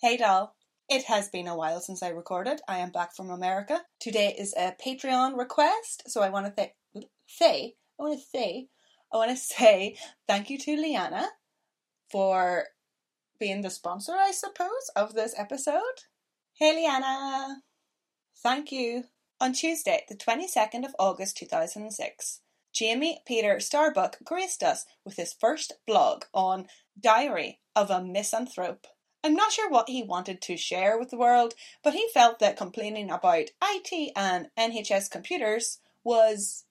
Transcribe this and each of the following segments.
Hey doll. It has been a while since I recorded. I am back from America. Today is a Patreon request, so I want to th- say, I want to say, I want to say thank you to Liana for being the sponsor, I suppose, of this episode. Hey Liana. Thank you. On Tuesday, the 22nd of August 2006, Jamie Peter Starbuck graced us with his first blog on Diary of a Misanthrope. I'm not sure what he wanted to share with the world, but he felt that complaining about IT and NHS computers was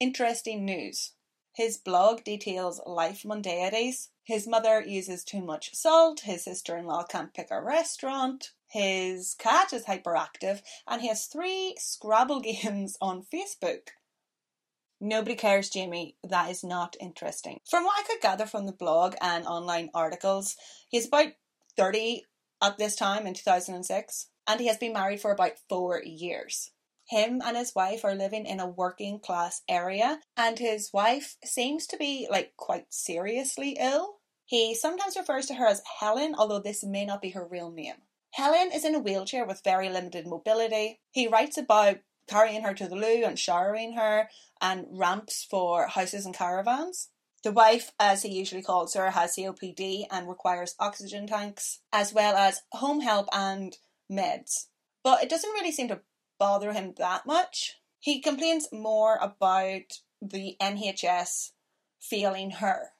interesting news. His blog details life mundanities. His mother uses too much salt, his sister in law can't pick a restaurant, his cat is hyperactive, and he has three Scrabble games on Facebook. Nobody cares, Jamie. That is not interesting. From what I could gather from the blog and online articles, he's about 30 at this time in 2006, and he has been married for about four years. Him and his wife are living in a working class area, and his wife seems to be like quite seriously ill. He sometimes refers to her as Helen, although this may not be her real name. Helen is in a wheelchair with very limited mobility. He writes about carrying her to the loo and showering her and ramps for houses and caravans. The wife, as he usually calls her, has COPD and requires oxygen tanks, as well as home help and meds. But it doesn't really seem to bother him that much. He complains more about the NHS failing her.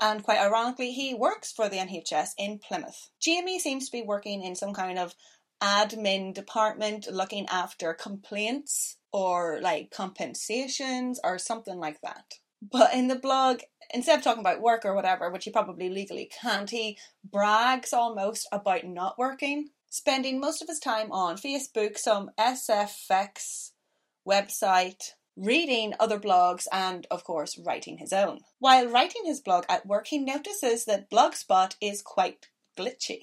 And quite ironically, he works for the NHS in Plymouth. Jamie seems to be working in some kind of admin department looking after complaints or like compensations or something like that. But in the blog, instead of talking about work or whatever, which he probably legally can't, he brags almost about not working, spending most of his time on Facebook, some SFX website, reading other blogs, and of course, writing his own. While writing his blog at work, he notices that Blogspot is quite glitchy,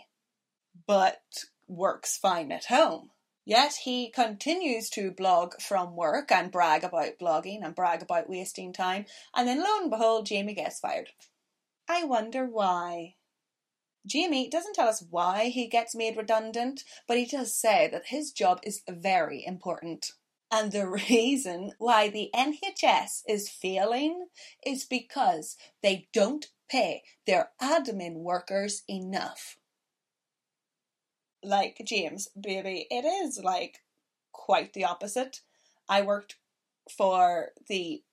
but works fine at home. Yet he continues to blog from work and brag about blogging and brag about wasting time, and then lo and behold, Jamie gets fired. I wonder why. Jamie doesn't tell us why he gets made redundant, but he does say that his job is very important. And the reason why the NHS is failing is because they don't pay their admin workers enough like James, baby, it is like quite the opposite. I worked for the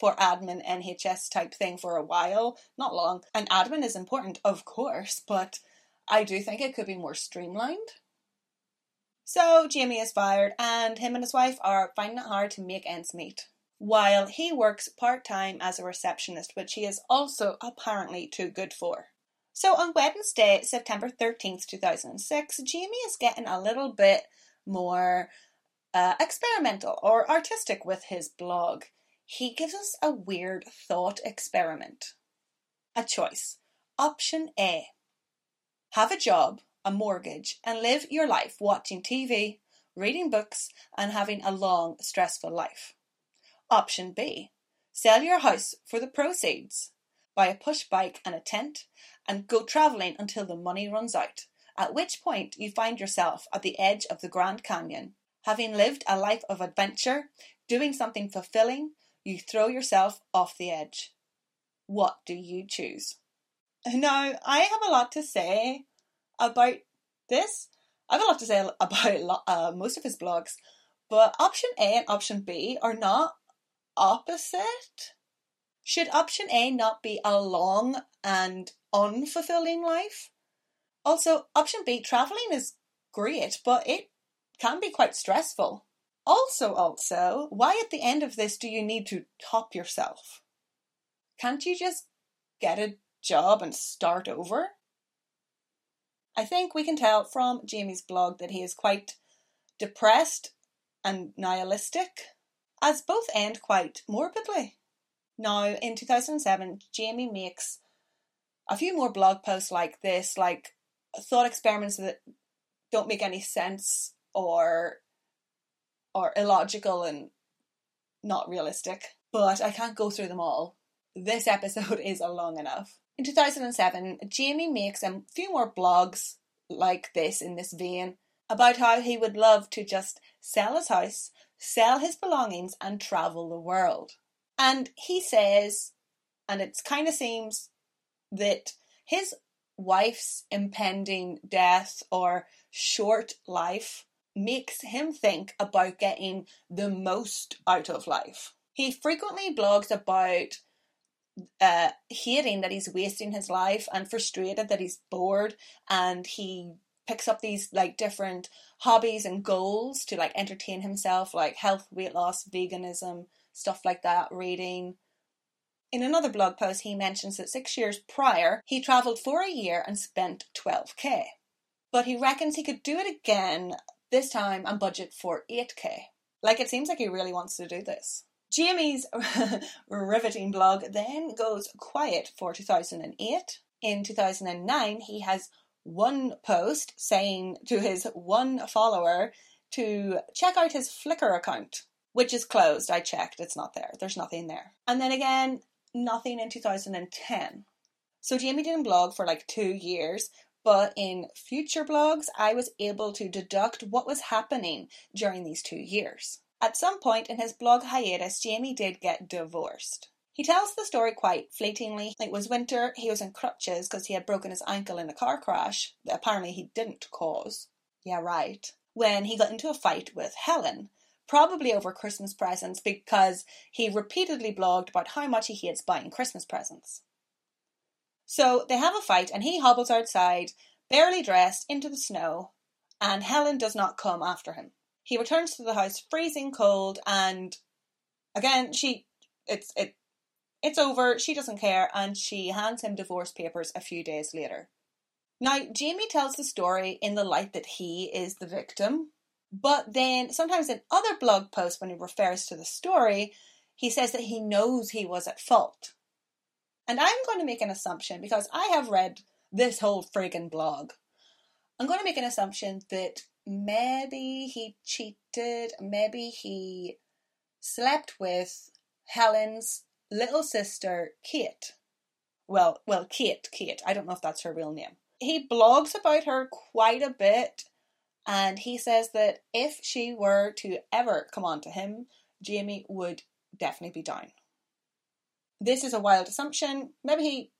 for admin NHS type thing for a while, not long. And admin is important, of course, but I do think it could be more streamlined. So Jamie is fired, and him and his wife are finding it hard to make ends meet. While he works part time as a receptionist, which he is also apparently too good for. So on Wednesday, September 13th, 2006, Jamie is getting a little bit more uh, experimental or artistic with his blog. He gives us a weird thought experiment. A choice. Option A Have a job, a mortgage, and live your life watching TV, reading books, and having a long, stressful life. Option B Sell your house for the proceeds, buy a push bike and a tent, and go travelling until the money runs out, at which point you find yourself at the edge of the Grand Canyon. Having lived a life of adventure, doing something fulfilling, you throw yourself off the edge. What do you choose? Now, I have a lot to say about this. I have a lot to say about uh, most of his blogs, but option A and option B are not opposite. Should option A not be a long and unfulfilling life? Also, option B, traveling is great, but it can be quite stressful. Also, also, why at the end of this do you need to top yourself? Can't you just get a job and start over? I think we can tell from Jamie's blog that he is quite depressed and nihilistic, as both end quite morbidly. Now, in 2007, Jamie makes a few more blog posts like this, like thought experiments that don't make any sense or or illogical and not realistic. But I can't go through them all. This episode is long enough. In 2007, Jamie makes a few more blogs like this in this vein about how he would love to just sell his house, sell his belongings, and travel the world. And he says, and it kind of seems that his wife's impending death or short life makes him think about getting the most out of life. He frequently blogs about uh, hating that he's wasting his life and frustrated that he's bored and he picks up these like different hobbies and goals to like entertain himself like health weight loss veganism stuff like that reading in another blog post he mentions that six years prior he travelled for a year and spent 12k but he reckons he could do it again this time and budget for 8k like it seems like he really wants to do this Jamie's riveting blog then goes quiet for 2008. In 2009, he has one post saying to his one follower to check out his Flickr account, which is closed. I checked, it's not there. There's nothing there. And then again, nothing in 2010. So Jamie didn't blog for like two years, but in future blogs, I was able to deduct what was happening during these two years. At some point in his blog hiatus, Jamie did get divorced. He tells the story quite fleetingly. It was winter, he was in crutches because he had broken his ankle in a car crash that apparently he didn't cause. Yeah, right. When he got into a fight with Helen, probably over Christmas presents because he repeatedly blogged about how much he hates buying Christmas presents. So they have a fight and he hobbles outside, barely dressed, into the snow, and Helen does not come after him. He returns to the house freezing cold and again she it's it it's over, she doesn't care, and she hands him divorce papers a few days later. Now, Jamie tells the story in the light that he is the victim, but then sometimes in other blog posts, when he refers to the story, he says that he knows he was at fault. And I'm going to make an assumption because I have read this whole friggin' blog. I'm going to make an assumption that maybe he cheated, maybe he slept with Helen's little sister, Kate. Well, well, Kate, Kate. I don't know if that's her real name. He blogs about her quite a bit, and he says that if she were to ever come on to him, Jamie would definitely be down. This is a wild assumption. Maybe he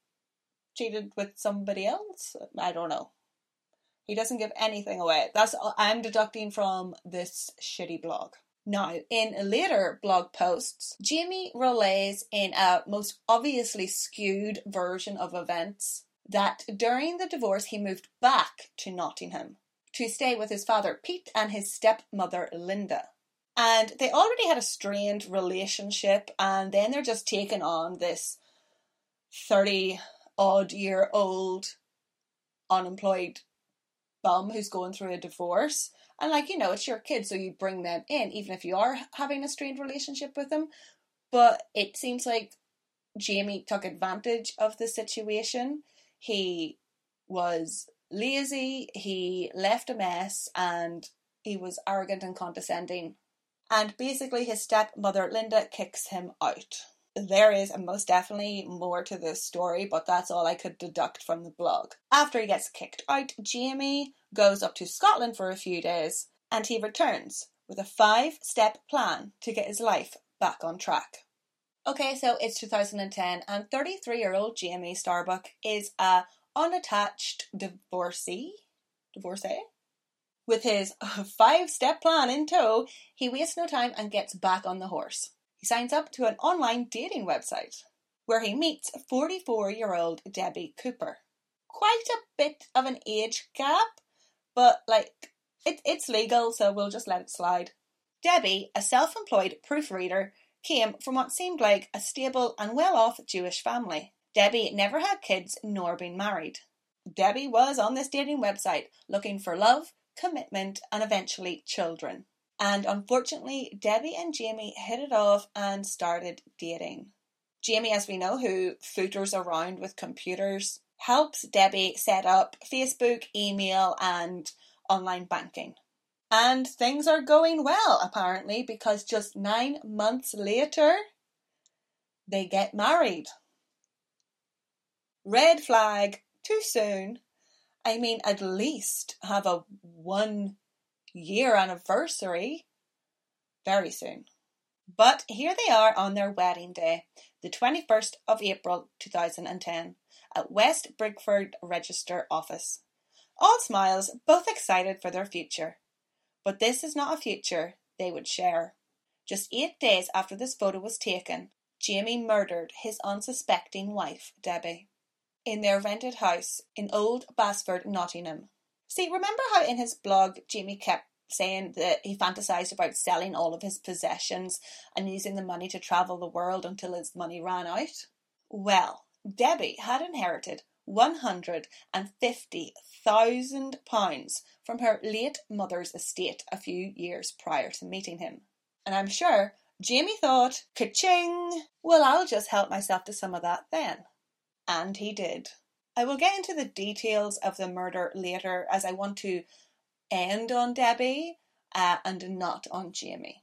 cheated with somebody else. I don't know. He doesn't give anything away. That's I'm deducting from this shitty blog. Now, in later blog posts, Jamie relays in a most obviously skewed version of events that during the divorce he moved back to Nottingham to stay with his father Pete and his stepmother Linda. And they already had a strained relationship, and then they're just taking on this 30 odd year old unemployed bum who's going through a divorce. And like, you know, it's your kid, so you bring them in, even if you are having a strained relationship with them. But it seems like Jamie took advantage of the situation. He was lazy, he left a mess, and he was arrogant and condescending. And basically, his stepmother Linda kicks him out there is most definitely more to this story, but that's all I could deduct from the blog. After he gets kicked out, Jamie goes up to Scotland for a few days and he returns with a five step plan to get his life back on track. Okay, so it's 2010 and 33 year old Jamie Starbuck is a unattached divorcee. Divorcee? With his five step plan in tow, he wastes no time and gets back on the horse he signs up to an online dating website where he meets 44 year old Debbie Cooper. Quite a bit of an age gap, but like it, it's legal, so we'll just let it slide. Debbie, a self employed proofreader, came from what seemed like a stable and well off Jewish family. Debbie never had kids nor been married. Debbie was on this dating website looking for love, commitment, and eventually children. And unfortunately, Debbie and Jamie hit it off and started dating. Jamie, as we know, who footers around with computers, helps Debbie set up Facebook, email, and online banking. And things are going well, apparently, because just nine months later, they get married. Red flag, too soon. I mean, at least have a one year anniversary very soon. But here they are on their wedding day, the 21st of April 2010, at West Bridgford Register Office. All smiles, both excited for their future. But this is not a future they would share. Just eight days after this photo was taken, Jamie murdered his unsuspecting wife, Debbie, in their rented house in Old Basford, Nottingham. See, remember how in his blog Jamie kept saying that he fantasized about selling all of his possessions and using the money to travel the world until his money ran out? Well, Debbie had inherited £150,000 from her late mother's estate a few years prior to meeting him. And I'm sure Jamie thought, ka-ching, well, I'll just help myself to some of that then. And he did. I will get into the details of the murder later as I want to end on Debbie uh, and not on Jamie.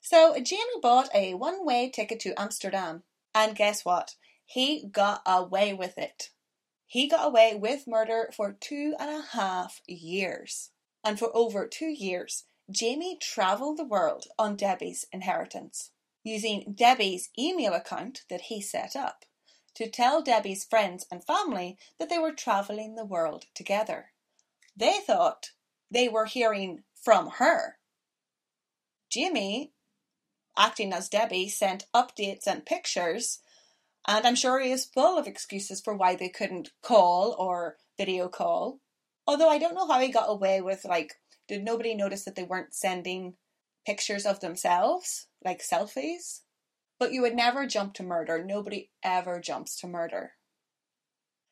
So Jamie bought a one way ticket to Amsterdam, and guess what? He got away with it. He got away with murder for two and a half years. And for over two years, Jamie travelled the world on Debbie's inheritance, using Debbie's email account that he set up to tell Debbie's friends and family that they were travelling the world together. They thought they were hearing from her. Jimmy, acting as Debbie, sent updates and pictures, and I'm sure he is full of excuses for why they couldn't call or video call. Although I don't know how he got away with, like, did nobody notice that they weren't sending pictures of themselves, like selfies? But you would never jump to murder. Nobody ever jumps to murder.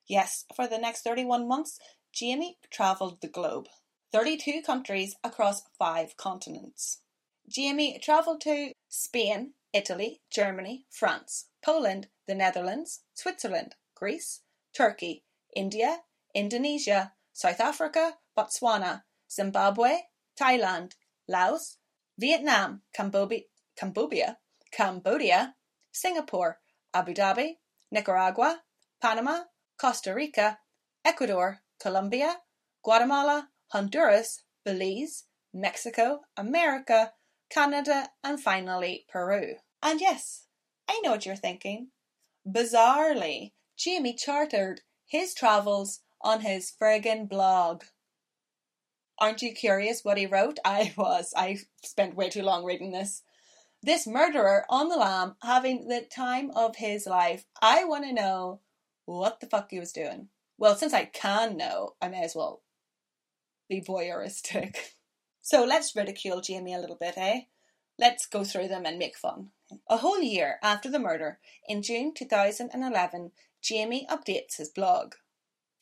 Yes, for the next 31 months, Jamie travelled the globe. 32 countries across five continents. Jamie travelled to Spain, Italy, Germany, France, Poland, the Netherlands, Switzerland, Greece, Turkey, India, Indonesia, South Africa, Botswana, Zimbabwe, Thailand, Laos, Vietnam, Cambodia, Cambodia, Singapore, Abu Dhabi, Nicaragua, Panama, Costa Rica, Ecuador, Colombia, Guatemala, Honduras, Belize, Mexico, America, Canada, and finally Peru. And yes, I know what you're thinking. Bizarrely, Jamie chartered his travels on his friggin' blog. Aren't you curious what he wrote? I was. I spent way too long reading this. This murderer on the lam having the time of his life. I want to know what the fuck he was doing. Well, since I can know, I may as well be voyeuristic. So let's ridicule Jamie a little bit, eh? Let's go through them and make fun. A whole year after the murder, in June 2011, Jamie updates his blog.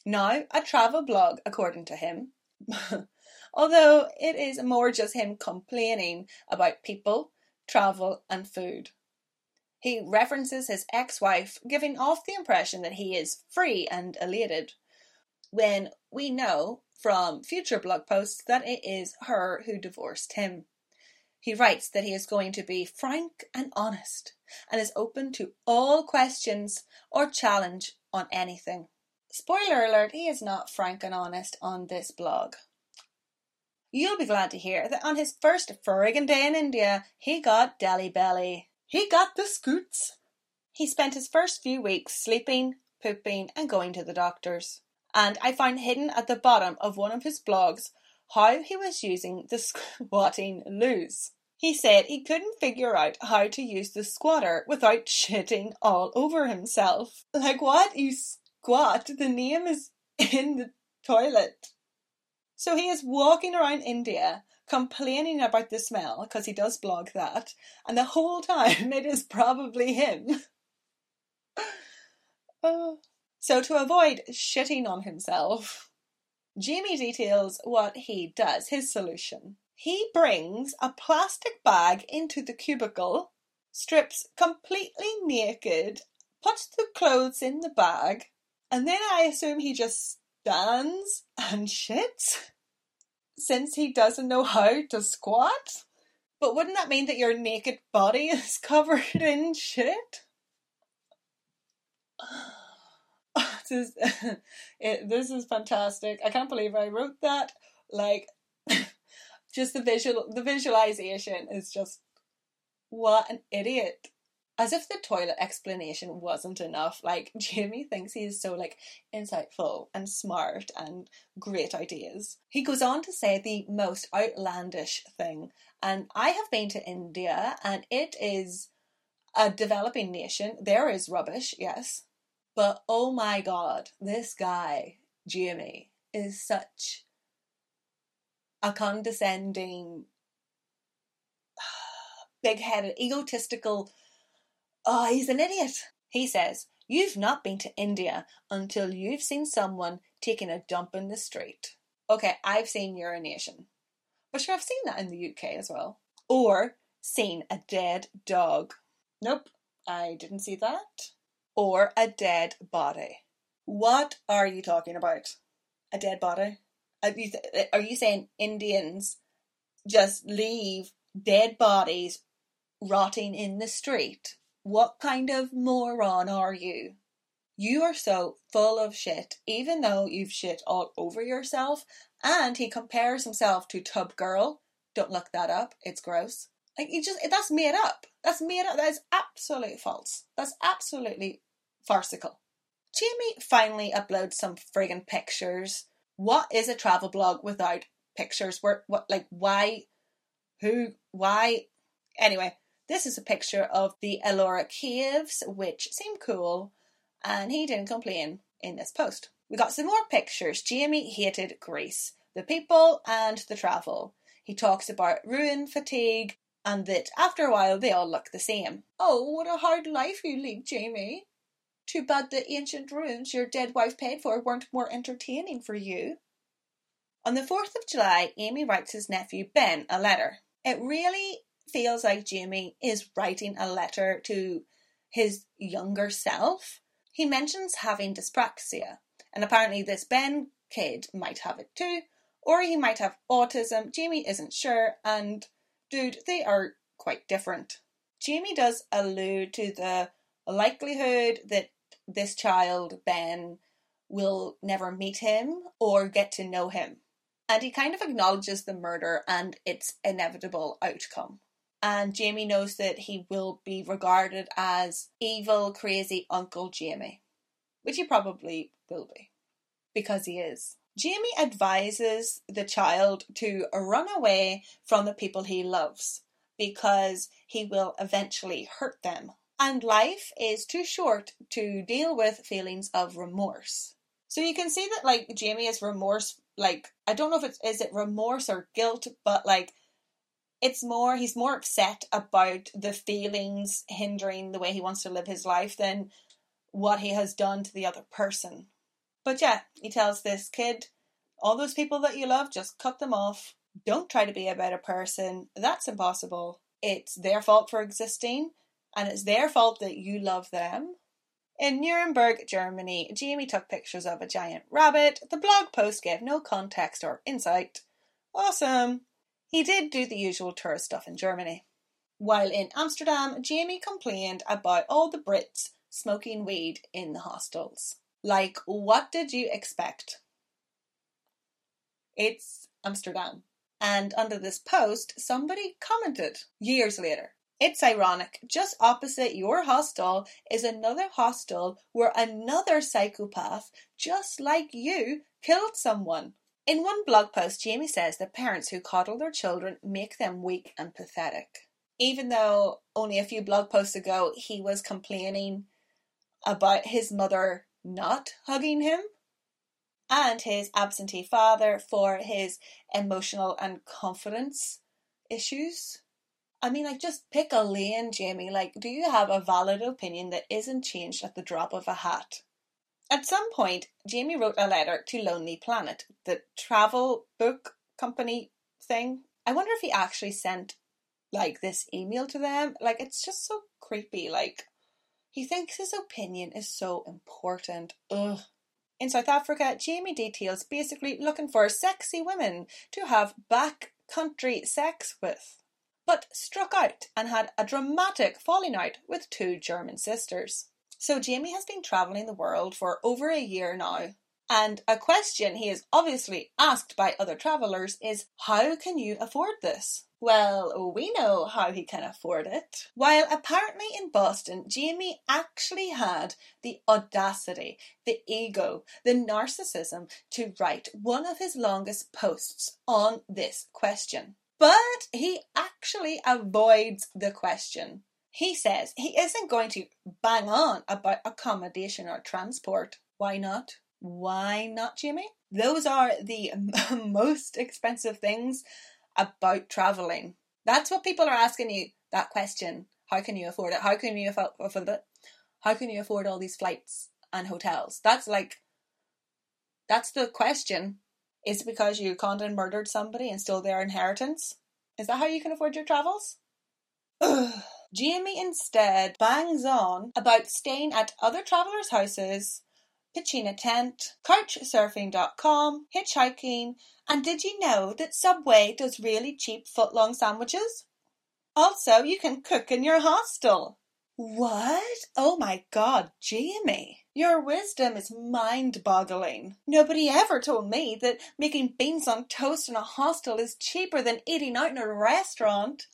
Now a travel blog, according to him. Although it is more just him complaining about people, travel, and food. He references his ex wife, giving off the impression that he is free and elated, when we know from future blog posts that it is her who divorced him. He writes that he is going to be frank and honest and is open to all questions or challenge on anything. Spoiler alert, he is not frank and honest on this blog. You'll be glad to hear that on his first friggin' day in India, he got Delhi belly. He got the scoots. He spent his first few weeks sleeping, pooping, and going to the doctors and I found hidden at the bottom of one of his blogs how he was using the squatting loos. He said he couldn't figure out how to use the squatter without shitting all over himself. Like what? You squat? The name is in the toilet. So he is walking around India complaining about the smell because he does blog that, and the whole time it is probably him. So, to avoid shitting on himself, Jamie details what he does, his solution. He brings a plastic bag into the cubicle, strips completely naked, puts the clothes in the bag, and then I assume he just stands and shits since he doesn't know how to squat. But wouldn't that mean that your naked body is covered in shit? this is it, this is fantastic. I can't believe I wrote that. Like, just the visual, the visualization is just what an idiot. As if the toilet explanation wasn't enough. Like Jamie thinks he is so like insightful and smart and great ideas. He goes on to say the most outlandish thing. And I have been to India and it is a developing nation. There is rubbish, yes. But oh my god, this guy, Jamie, is such a condescending, big headed, egotistical. Oh, he's an idiot. He says, You've not been to India until you've seen someone taking a dump in the street. Okay, I've seen urination. But sure, I've seen that in the UK as well. Or seen a dead dog. Nope, I didn't see that. Or a dead body. What are you talking about? A dead body? Are you, th- are you saying Indians just leave dead bodies rotting in the street? What kind of moron are you? You are so full of shit, even though you've shit all over yourself. And he compares himself to Tub Girl. Don't look that up, it's gross. Like, you just, that's made up. That's made up. That is absolutely false. That's absolutely farcical. Jamie finally uploads some friggin' pictures what is a travel blog without pictures? Where what like why who why anyway, this is a picture of the Ellora Caves, which seem cool, and he didn't complain in this post. We got some more pictures. Jamie hated Greece, the people and the travel. He talks about ruin fatigue and that after a while they all look the same. Oh, what a hard life you lead, Jamie. Too bad the ancient ruins your dead wife paid for weren't more entertaining for you. On the 4th of July, Jamie writes his nephew Ben a letter. It really feels like Jamie is writing a letter to his younger self. He mentions having dyspraxia, and apparently this Ben kid might have it too, or he might have autism. Jamie isn't sure, and dude, they are quite different. Jamie does allude to the likelihood that this child, Ben, will never meet him or get to know him. And he kind of acknowledges the murder and its inevitable outcome. And Jamie knows that he will be regarded as evil, crazy Uncle Jamie, which he probably will be, because he is. Jamie advises the child to run away from the people he loves because he will eventually hurt them and life is too short to deal with feelings of remorse. So you can see that like Jamie is remorse like I don't know if it's is it remorse or guilt, but like it's more he's more upset about the feelings hindering the way he wants to live his life than what he has done to the other person. But yeah, he tells this kid, all those people that you love, just cut them off. Don't try to be a better person. That's impossible. It's their fault for existing and it's their fault that you love them. In Nuremberg, Germany, Jamie took pictures of a giant rabbit. The blog post gave no context or insight. Awesome! He did do the usual tourist stuff in Germany. While in Amsterdam, Jamie complained about all the Brits smoking weed in the hostels. Like, what did you expect? It's Amsterdam. And under this post, somebody commented years later it's ironic. Just opposite your hostel is another hostel where another psychopath, just like you, killed someone. In one blog post, Jamie says that parents who coddle their children make them weak and pathetic. Even though only a few blog posts ago he was complaining about his mother not hugging him and his absentee father for his emotional and confidence issues. I mean, like, just pick a lane, Jamie. Like, do you have a valid opinion that isn't changed at the drop of a hat? At some point, Jamie wrote a letter to Lonely Planet, the travel book company thing. I wonder if he actually sent, like, this email to them. Like, it's just so creepy. Like, he thinks his opinion is so important. Ugh. In South Africa, Jamie details basically looking for sexy women to have backcountry sex with but struck out and had a dramatic falling out with two German sisters. So Jamie has been travelling the world for over a year now. And a question he is obviously asked by other travellers is how can you afford this? Well, we know how he can afford it. While apparently in Boston, Jamie actually had the audacity, the ego, the narcissism to write one of his longest posts on this question. But he actually avoids the question. He says he isn't going to bang on about accommodation or transport. Why not? Why not, Jimmy? Those are the most expensive things about traveling. That's what people are asking you that question. How can you afford it? How can you afford it? How can you afford all these flights and hotels? That's like, that's the question. Is it because you conned and murdered somebody and stole their inheritance? Is that how you can afford your travels? Ugh. Jamie instead bangs on about staying at other travellers' houses pitching a tent, couchsurfing.com, hitchhiking, and did you know that Subway does really cheap footlong sandwiches? Also, you can cook in your hostel. What? Oh my god, Jamie. Your wisdom is mind boggling. Nobody ever told me that making beans on toast in a hostel is cheaper than eating out in a restaurant.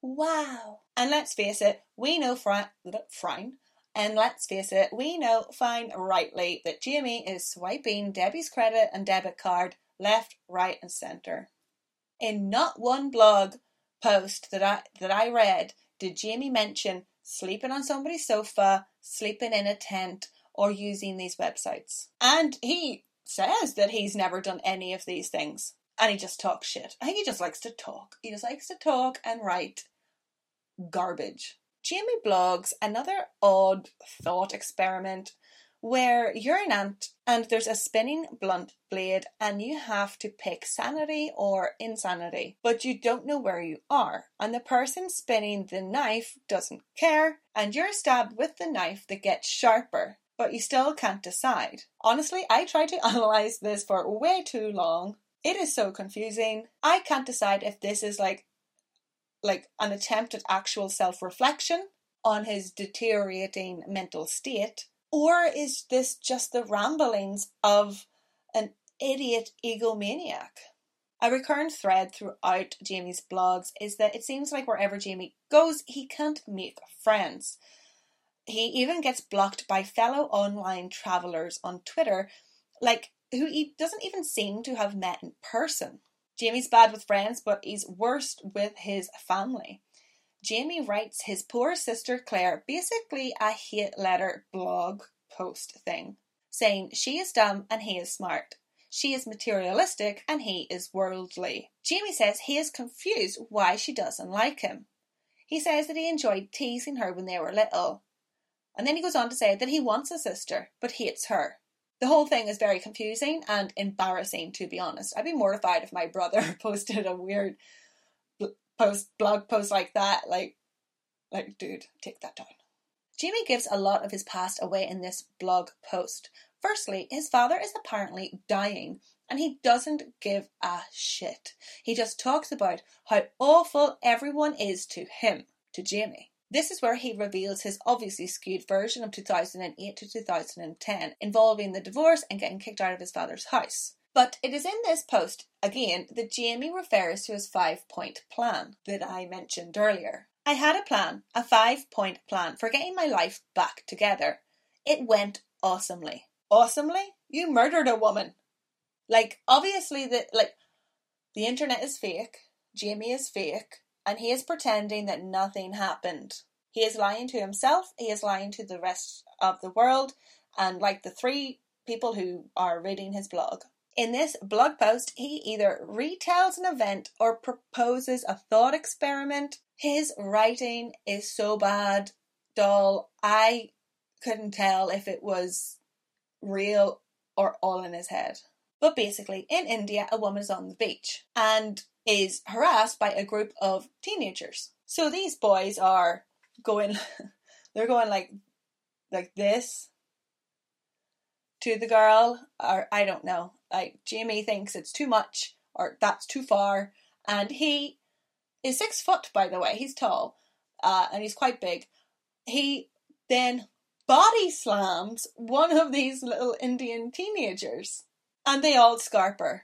Wow. And let's face it, we know Fran and let's face it, we know fine rightly that Jamie is swiping Debbie's credit and debit card left, right, and centre. In not one blog post that I that I read did Jamie mention sleeping on somebody's sofa, sleeping in a tent, or using these websites. And he says that he's never done any of these things. And he just talks shit. I think he just likes to talk. He just likes to talk and write garbage. Jamie blogs another odd thought experiment where you're an ant and there's a spinning blunt blade and you have to pick sanity or insanity, but you don't know where you are. And the person spinning the knife doesn't care, and you're stabbed with the knife that gets sharper, but you still can't decide. Honestly, I tried to analyze this for way too long. It is so confusing. I can't decide if this is like like an attempt at actual self reflection on his deteriorating mental state, or is this just the ramblings of an idiot egomaniac? A recurrent thread throughout Jamie's blogs is that it seems like wherever Jamie goes, he can't make friends. He even gets blocked by fellow online travelers on Twitter, like who he doesn't even seem to have met in person. Jamie's bad with friends, but he's worst with his family. Jamie writes his poor sister Claire basically a hate letter blog post thing, saying she is dumb and he is smart. She is materialistic and he is worldly. Jamie says he is confused why she doesn't like him. He says that he enjoyed teasing her when they were little. And then he goes on to say that he wants a sister but hates her. The whole thing is very confusing and embarrassing, to be honest. I'd be mortified if my brother posted a weird post blog post like that. Like, like, dude, take that down. Jimmy gives a lot of his past away in this blog post. Firstly, his father is apparently dying and he doesn't give a shit. He just talks about how awful everyone is to him, to Jamie. This is where he reveals his obviously skewed version of 2008 to 2010, involving the divorce and getting kicked out of his father's house. But it is in this post, again, that Jamie refers to his five point plan that I mentioned earlier. I had a plan, a five point plan for getting my life back together. It went awesomely. Awesomely? You murdered a woman. Like, obviously, the, like, the internet is fake, Jamie is fake, and he is pretending that nothing happened. He is lying to himself, he is lying to the rest of the world, and like the three people who are reading his blog. In this blog post, he either retells an event or proposes a thought experiment. His writing is so bad, dull, I couldn't tell if it was real or all in his head. But basically, in India, a woman is on the beach and is harassed by a group of teenagers. So these boys are going, they're going like, like this to the girl, or I don't know. Like Jamie thinks it's too much, or that's too far, and he is six foot, by the way. He's tall, uh, and he's quite big. He then body slams one of these little Indian teenagers. And the old Scarper.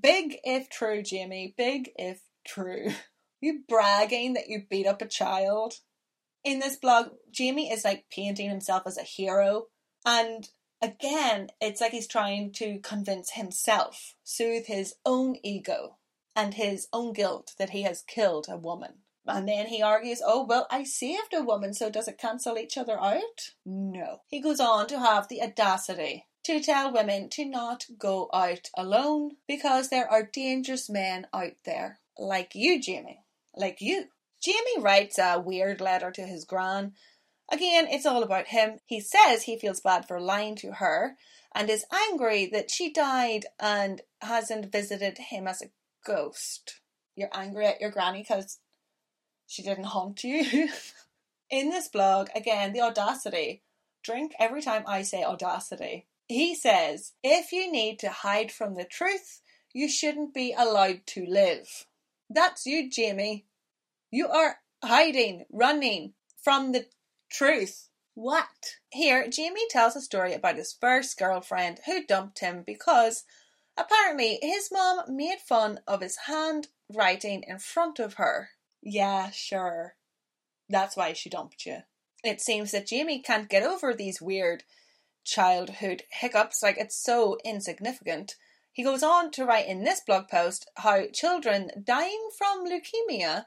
Big if true, Jamie. Big if true. You bragging that you beat up a child. In this blog, Jamie is like painting himself as a hero. And again, it's like he's trying to convince himself, soothe his own ego and his own guilt that he has killed a woman. And then he argues, oh, well, I saved a woman, so does it cancel each other out? No. He goes on to have the audacity to tell women to not go out alone because there are dangerous men out there, like you, Jamie. Like you. Jamie writes a weird letter to his gran. Again, it's all about him. He says he feels bad for lying to her and is angry that she died and hasn't visited him as a ghost. You're angry at your granny because she didn't haunt you. In this blog, again, the audacity. Drink every time I say audacity. He says, if you need to hide from the truth, you shouldn't be allowed to live. That's you, Jamie. You are hiding, running from the truth. What? Here, Jamie tells a story about his first girlfriend who dumped him because apparently his mom made fun of his handwriting in front of her. Yeah, sure. That's why she dumped you. It seems that Jamie can't get over these weird childhood hiccups, like it's so insignificant. He goes on to write in this blog post how children dying from leukemia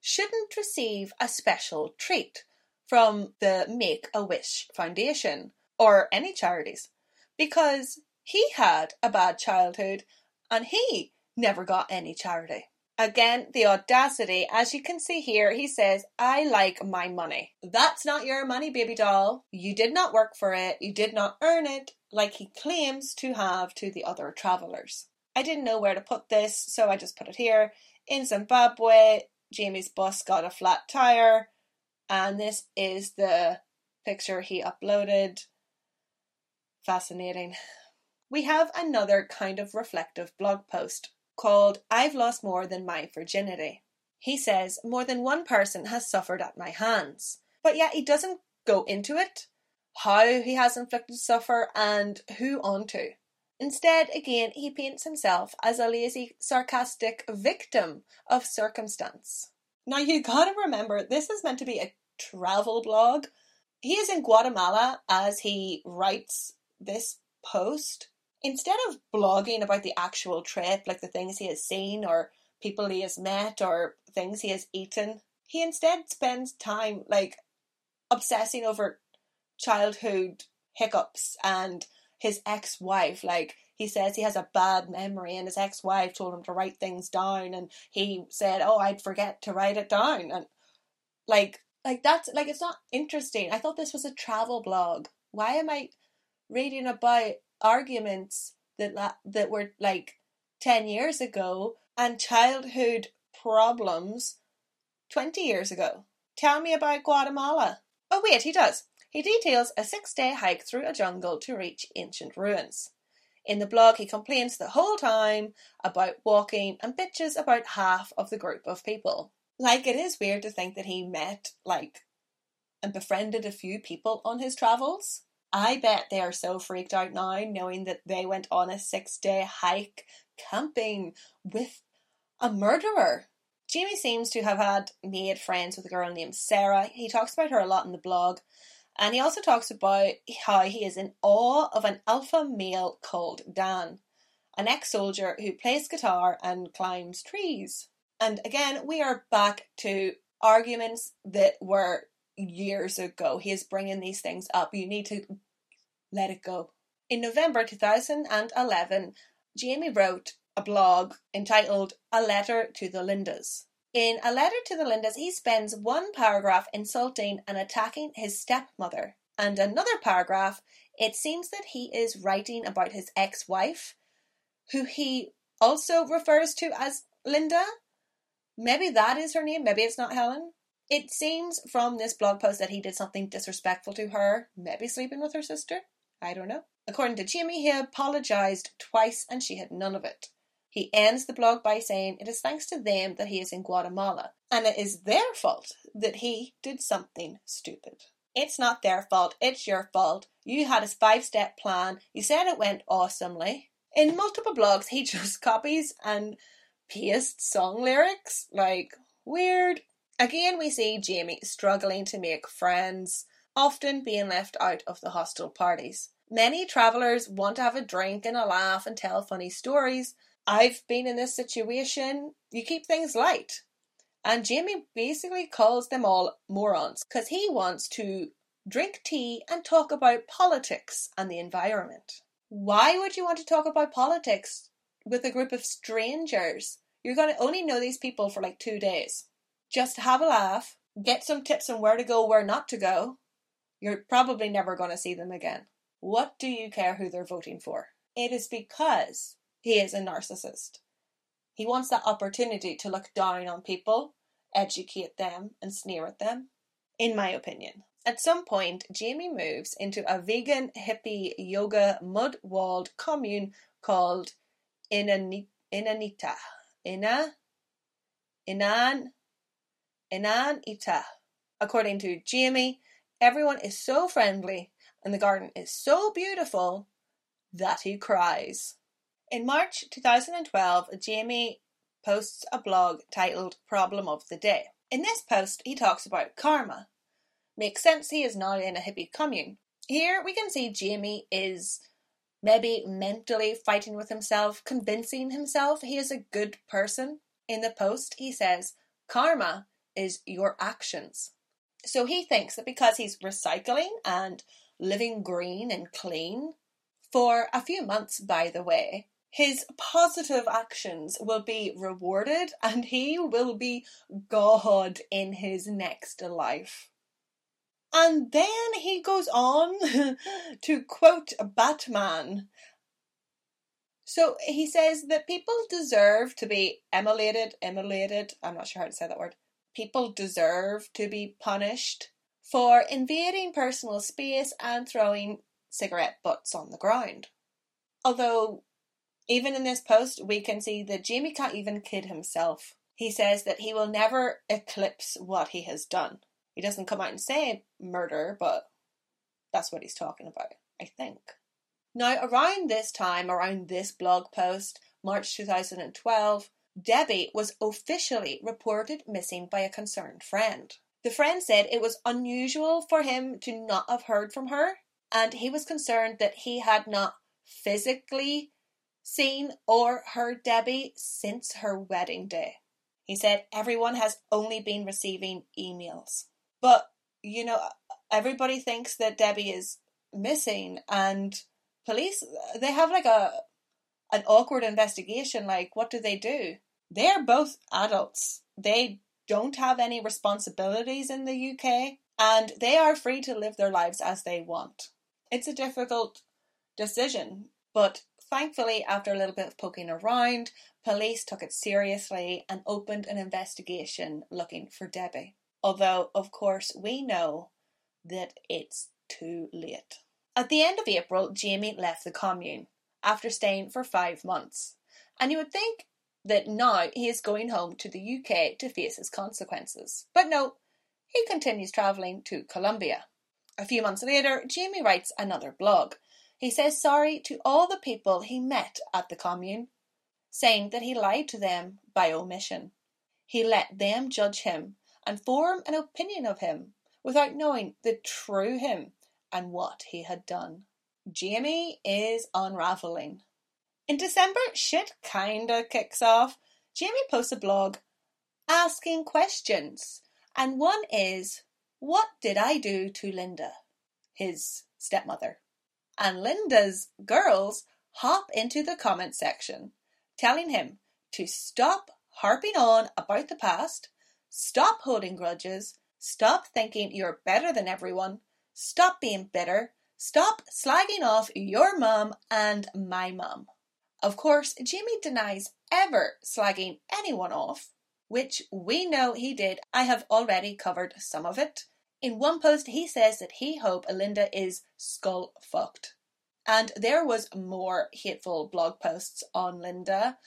shouldn't receive a special treat from the Make a Wish Foundation or any charities because he had a bad childhood and he never got any charity. Again, the audacity, as you can see here, he says, I like my money. That's not your money, baby doll. You did not work for it. You did not earn it like he claims to have to the other travellers. I didn't know where to put this, so I just put it here. In Zimbabwe, Jamie's bus got a flat tire, and this is the picture he uploaded. Fascinating. We have another kind of reflective blog post called I've Lost More Than My Virginity. He says more than one person has suffered at my hands, but yet he doesn't go into it, how he has inflicted suffer, and who onto. Instead, again, he paints himself as a lazy, sarcastic victim of circumstance. Now, you gotta remember, this is meant to be a travel blog. He is in Guatemala as he writes this post, instead of blogging about the actual trip, like the things he has seen or people he has met or things he has eaten, he instead spends time like obsessing over childhood hiccups and his ex wife. Like he says he has a bad memory and his ex wife told him to write things down and he said, Oh, I'd forget to write it down and like like that's like it's not interesting. I thought this was a travel blog. Why am I reading about arguments that that were like 10 years ago and childhood problems 20 years ago. Tell me about Guatemala. Oh, wait, he does. He details a six day hike through a jungle to reach ancient ruins. In the blog, he complains the whole time about walking and bitches about half of the group of people. Like, it is weird to think that he met, like, and befriended a few people on his travels. I bet they are so freaked out now knowing that they went on a six day hike camping with a murderer. Jamie seems to have had made friends with a girl named Sarah. He talks about her a lot in the blog. And he also talks about how he is in awe of an alpha male called Dan, an ex soldier who plays guitar and climbs trees. And again, we are back to arguments that were years ago. He is bringing these things up. You need to let it go. In November 2011, Jamie wrote a blog entitled A Letter to the Lindas. In A Letter to the Lindas, he spends one paragraph insulting and attacking his stepmother, and another paragraph, it seems that he is writing about his ex wife, who he also refers to as Linda. Maybe that is her name, maybe it's not Helen. It seems from this blog post that he did something disrespectful to her, maybe sleeping with her sister. I don't know. According to Jamie, he apologised twice and she had none of it. He ends the blog by saying it is thanks to them that he is in Guatemala, and it is their fault that he did something stupid. It's not their fault, it's your fault. You had a five step plan, you said it went awesomely. In multiple blogs, he just copies and pastes song lyrics. Like, weird. Again, we see Jamie struggling to make friends, often being left out of the hostel parties. Many travellers want to have a drink and a laugh and tell funny stories. I've been in this situation. You keep things light. And Jamie basically calls them all morons because he wants to drink tea and talk about politics and the environment. Why would you want to talk about politics with a group of strangers? You're going to only know these people for like two days. Just have a laugh, get some tips on where to go, where not to go. You're probably never going to see them again. What do you care who they're voting for? It is because he is a narcissist. He wants that opportunity to look down on people educate them and sneer at them, in my opinion. At some point, Jamie moves into a vegan, hippie, yoga, mud walled commune called Inanita. Ina? Inan? Inanita. According to Jamie, everyone is so friendly and the garden is so beautiful that he cries. In March 2012, Jamie posts a blog titled Problem of the Day. In this post, he talks about karma. Makes sense he is now in a hippie commune. Here we can see Jamie is maybe mentally fighting with himself, convincing himself he is a good person. In the post, he says, Karma is your actions. So he thinks that because he's recycling and living green and clean, for a few months, by the way, his positive actions will be rewarded and he will be God in his next life. And then he goes on to quote Batman. So he says that people deserve to be emulated, emulated, I'm not sure how to say that word. People deserve to be punished for invading personal space and throwing cigarette butts on the ground. Although even in this post, we can see that Jamie can't even kid himself. He says that he will never eclipse what he has done. He doesn't come out and say murder, but that's what he's talking about, I think. Now, around this time, around this blog post, March 2012, Debbie was officially reported missing by a concerned friend. The friend said it was unusual for him to not have heard from her, and he was concerned that he had not physically seen or heard Debbie since her wedding day. He said everyone has only been receiving emails. But, you know, everybody thinks that Debbie is missing and police they have like a an awkward investigation like what do they do? They're both adults. They don't have any responsibilities in the UK and they are free to live their lives as they want. It's a difficult decision, but Thankfully, after a little bit of poking around, police took it seriously and opened an investigation looking for Debbie. Although, of course, we know that it's too late. At the end of April, Jamie left the commune after staying for five months. And you would think that now he is going home to the UK to face his consequences. But no, he continues travelling to Colombia. A few months later, Jamie writes another blog he says sorry to all the people he met at the commune, saying that he lied to them by omission. He let them judge him and form an opinion of him without knowing the true him and what he had done. Jamie is unraveling. In December, shit kinda kicks off. Jamie posts a blog asking questions, and one is, What did I do to Linda? His stepmother and Linda's girls hop into the comment section, telling him to stop harping on about the past, stop holding grudges, stop thinking you're better than everyone, stop being bitter, stop slagging off your mum and my mum. Of course, Jimmy denies ever slagging anyone off, which we know he did. I have already covered some of it. In one post, he says that he hope Alinda is skull fucked. And there was more hateful blog posts on Linda,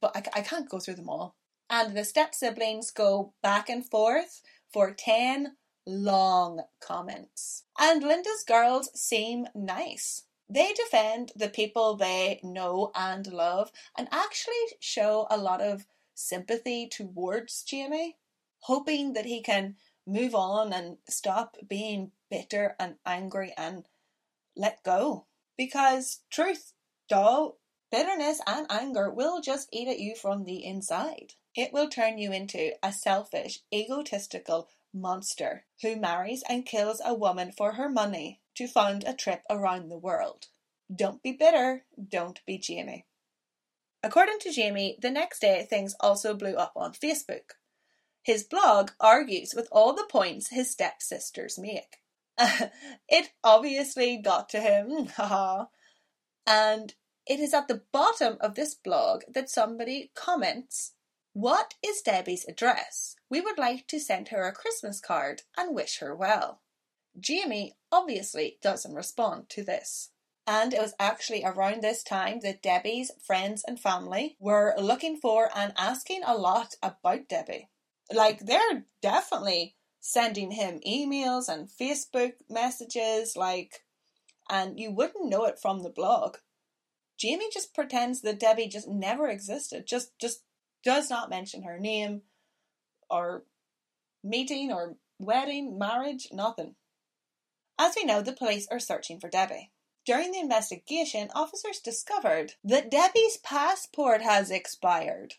but I, I can't go through them all. And the step siblings go back and forth for 10 long comments. And Linda's girls seem nice. They defend the people they know and love and actually show a lot of sympathy towards Jamie, hoping that he can move on and stop being bitter and angry and let go. Because truth, doll, bitterness and anger will just eat at you from the inside. It will turn you into a selfish, egotistical monster who marries and kills a woman for her money to fund a trip around the world. Don't be bitter, don't be Jamie. According to Jamie, the next day things also blew up on Facebook. His blog argues with all the points his stepsisters make. it obviously got to him, haha. and it is at the bottom of this blog that somebody comments What is Debbie's address? We would like to send her a Christmas card and wish her well. Jamie obviously doesn't respond to this. And it was actually around this time that Debbie's friends and family were looking for and asking a lot about Debbie. Like, they're definitely sending him emails and Facebook messages, like, and you wouldn't know it from the blog. Jamie just pretends that Debbie just never existed, just just does not mention her name or meeting or wedding, marriage, nothing. As we know, the police are searching for Debbie. During the investigation, officers discovered that Debbie's passport has expired.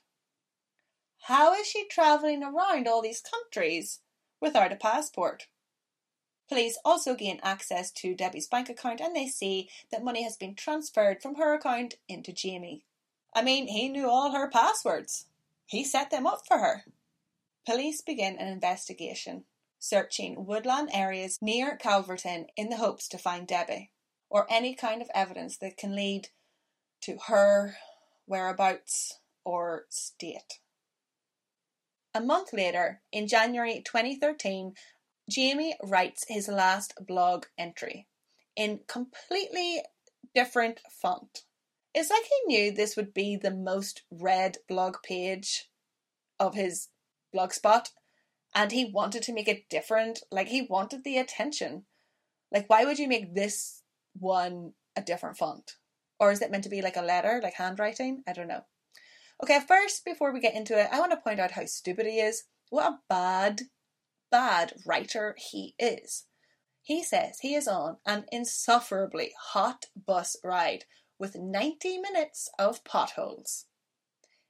How is she travelling around all these countries without a passport? Police also gain access to Debbie's bank account and they see that money has been transferred from her account into Jamie. I mean, he knew all her passwords. He set them up for her. Police begin an investigation, searching woodland areas near Calverton in the hopes to find Debbie or any kind of evidence that can lead to her whereabouts or state. A month later, in January 2013, Jamie writes his last blog entry in completely different font. It's like he knew this would be the most read blog page of his blogspot and he wanted to make it different. Like he wanted the attention. Like, why would you make this one a different font? Or is it meant to be like a letter, like handwriting? I don't know. Okay, first, before we get into it, I want to point out how stupid he is. What a bad, bad writer he is. He says he is on an insufferably hot bus ride with 90 minutes of potholes.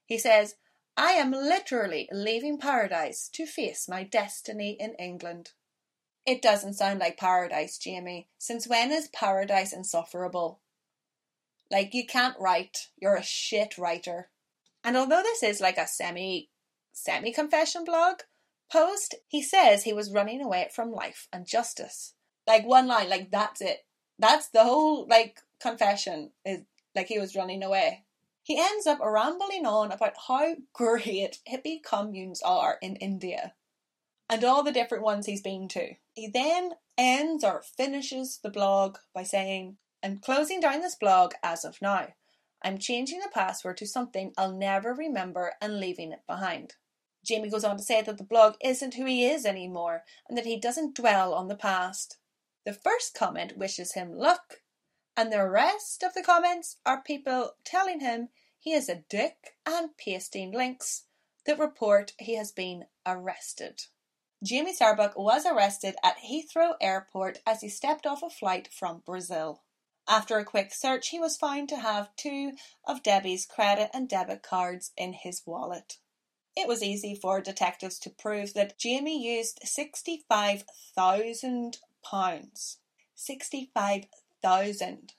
He says, I am literally leaving paradise to face my destiny in England. It doesn't sound like paradise, Jamie. Since when is paradise insufferable? Like, you can't write. You're a shit writer. And although this is like a semi semi confession blog post, he says he was running away from life and justice. Like one line, like that's it. That's the whole like confession is like he was running away. He ends up rambling on about how great hippie communes are in India and all the different ones he's been to. He then ends or finishes the blog by saying, I'm closing down this blog as of now. I'm changing the password to something I'll never remember and leaving it behind. Jamie goes on to say that the blog isn't who he is anymore and that he doesn't dwell on the past. The first comment wishes him luck, and the rest of the comments are people telling him he is a dick and pasting links that report he has been arrested. Jamie Starbuck was arrested at Heathrow Airport as he stepped off a flight from Brazil. After a quick search, he was found to have two of Debbie's credit and debit cards in his wallet. It was easy for detectives to prove that Jamie used £65,000. 65,000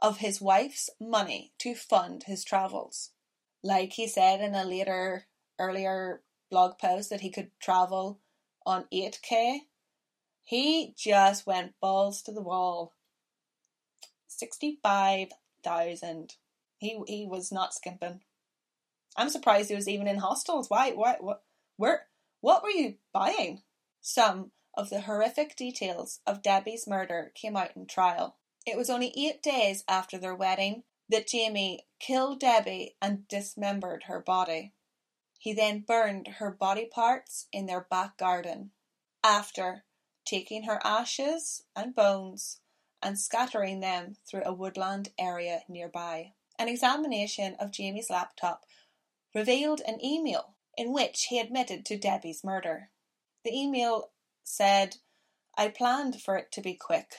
of his wife's money to fund his travels. Like he said in a later, earlier blog post that he could travel on 8k, he just went balls to the wall. 65,000. He he was not skimping. I'm surprised he was even in hostels. Why? Why? What? Where? What were you buying? Some of the horrific details of Debbie's murder came out in trial. It was only eight days after their wedding that Jamie killed Debbie and dismembered her body. He then burned her body parts in their back garden. After, taking her ashes and bones and scattering them through a woodland area nearby. An examination of Jamie's laptop revealed an email in which he admitted to Debbie's murder. The email said, I planned for it to be quick.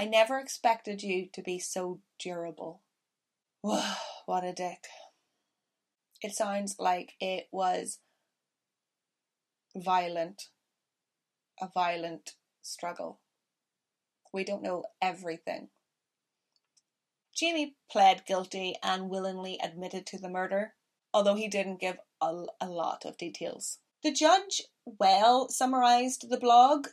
I never expected you to be so durable. what a dick. It sounds like it was violent, a violent struggle. We don't know everything. Jamie pled guilty and willingly admitted to the murder, although he didn't give a, a lot of details. The judge well summarised the blog.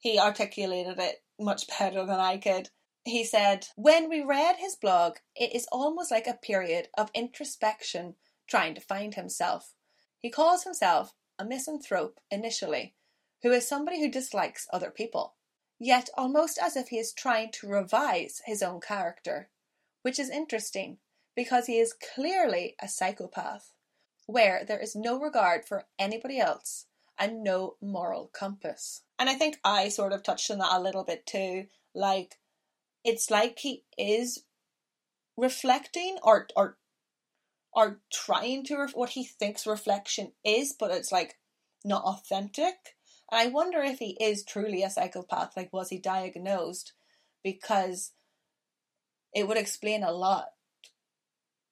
He articulated it much better than I could. He said, When we read his blog, it is almost like a period of introspection trying to find himself. He calls himself a misanthrope initially, who is somebody who dislikes other people, yet almost as if he is trying to revise his own character, which is interesting because he is clearly a psychopath, where there is no regard for anybody else and no moral compass. And I think I sort of touched on that a little bit too. Like, it's like he is reflecting or or are trying to ref- what he thinks reflection is, but it's like not authentic. And I wonder if he is truly a psychopath. Like, was he diagnosed? Because it would explain a lot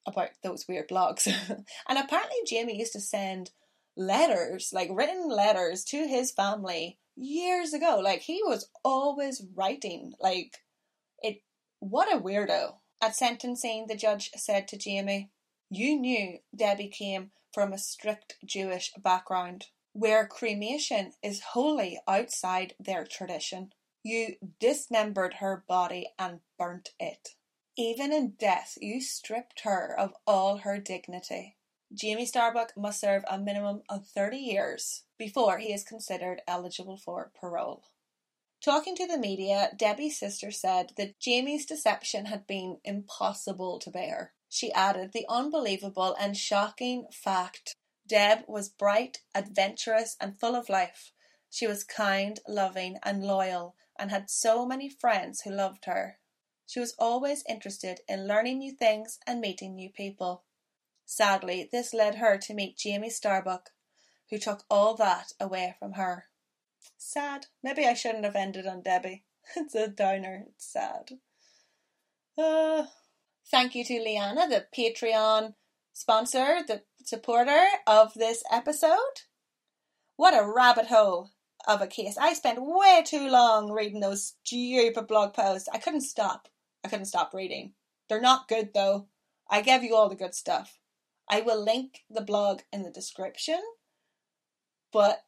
about those weird blogs. and apparently, Jamie used to send letters, like written letters to his family years ago. Like, he was always writing. Like, it, what a weirdo. At sentencing, the judge said to Jamie, you knew Debbie came from a strict Jewish background, where cremation is wholly outside their tradition. You dismembered her body and burnt it. Even in death, you stripped her of all her dignity. Jamie Starbuck must serve a minimum of 30 years before he is considered eligible for parole. Talking to the media, Debbie's sister said that Jamie's deception had been impossible to bear. She added the unbelievable and shocking fact Deb was bright, adventurous, and full of life. She was kind, loving, and loyal, and had so many friends who loved her. She was always interested in learning new things and meeting new people. Sadly, this led her to meet Jamie Starbuck, who took all that away from her. Sad. Maybe I shouldn't have ended on Debbie. It's a downer. It's sad. Uh, Thank you to Leanna, the Patreon sponsor, the supporter of this episode. What a rabbit hole of a case. I spent way too long reading those stupid blog posts. I couldn't stop. I couldn't stop reading. They're not good though. I gave you all the good stuff. I will link the blog in the description, but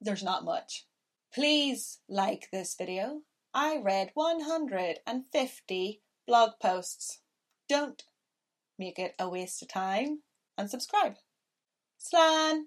there's not much. Please like this video. I read 150 blog posts. Don't make it a waste of time and subscribe. Slán!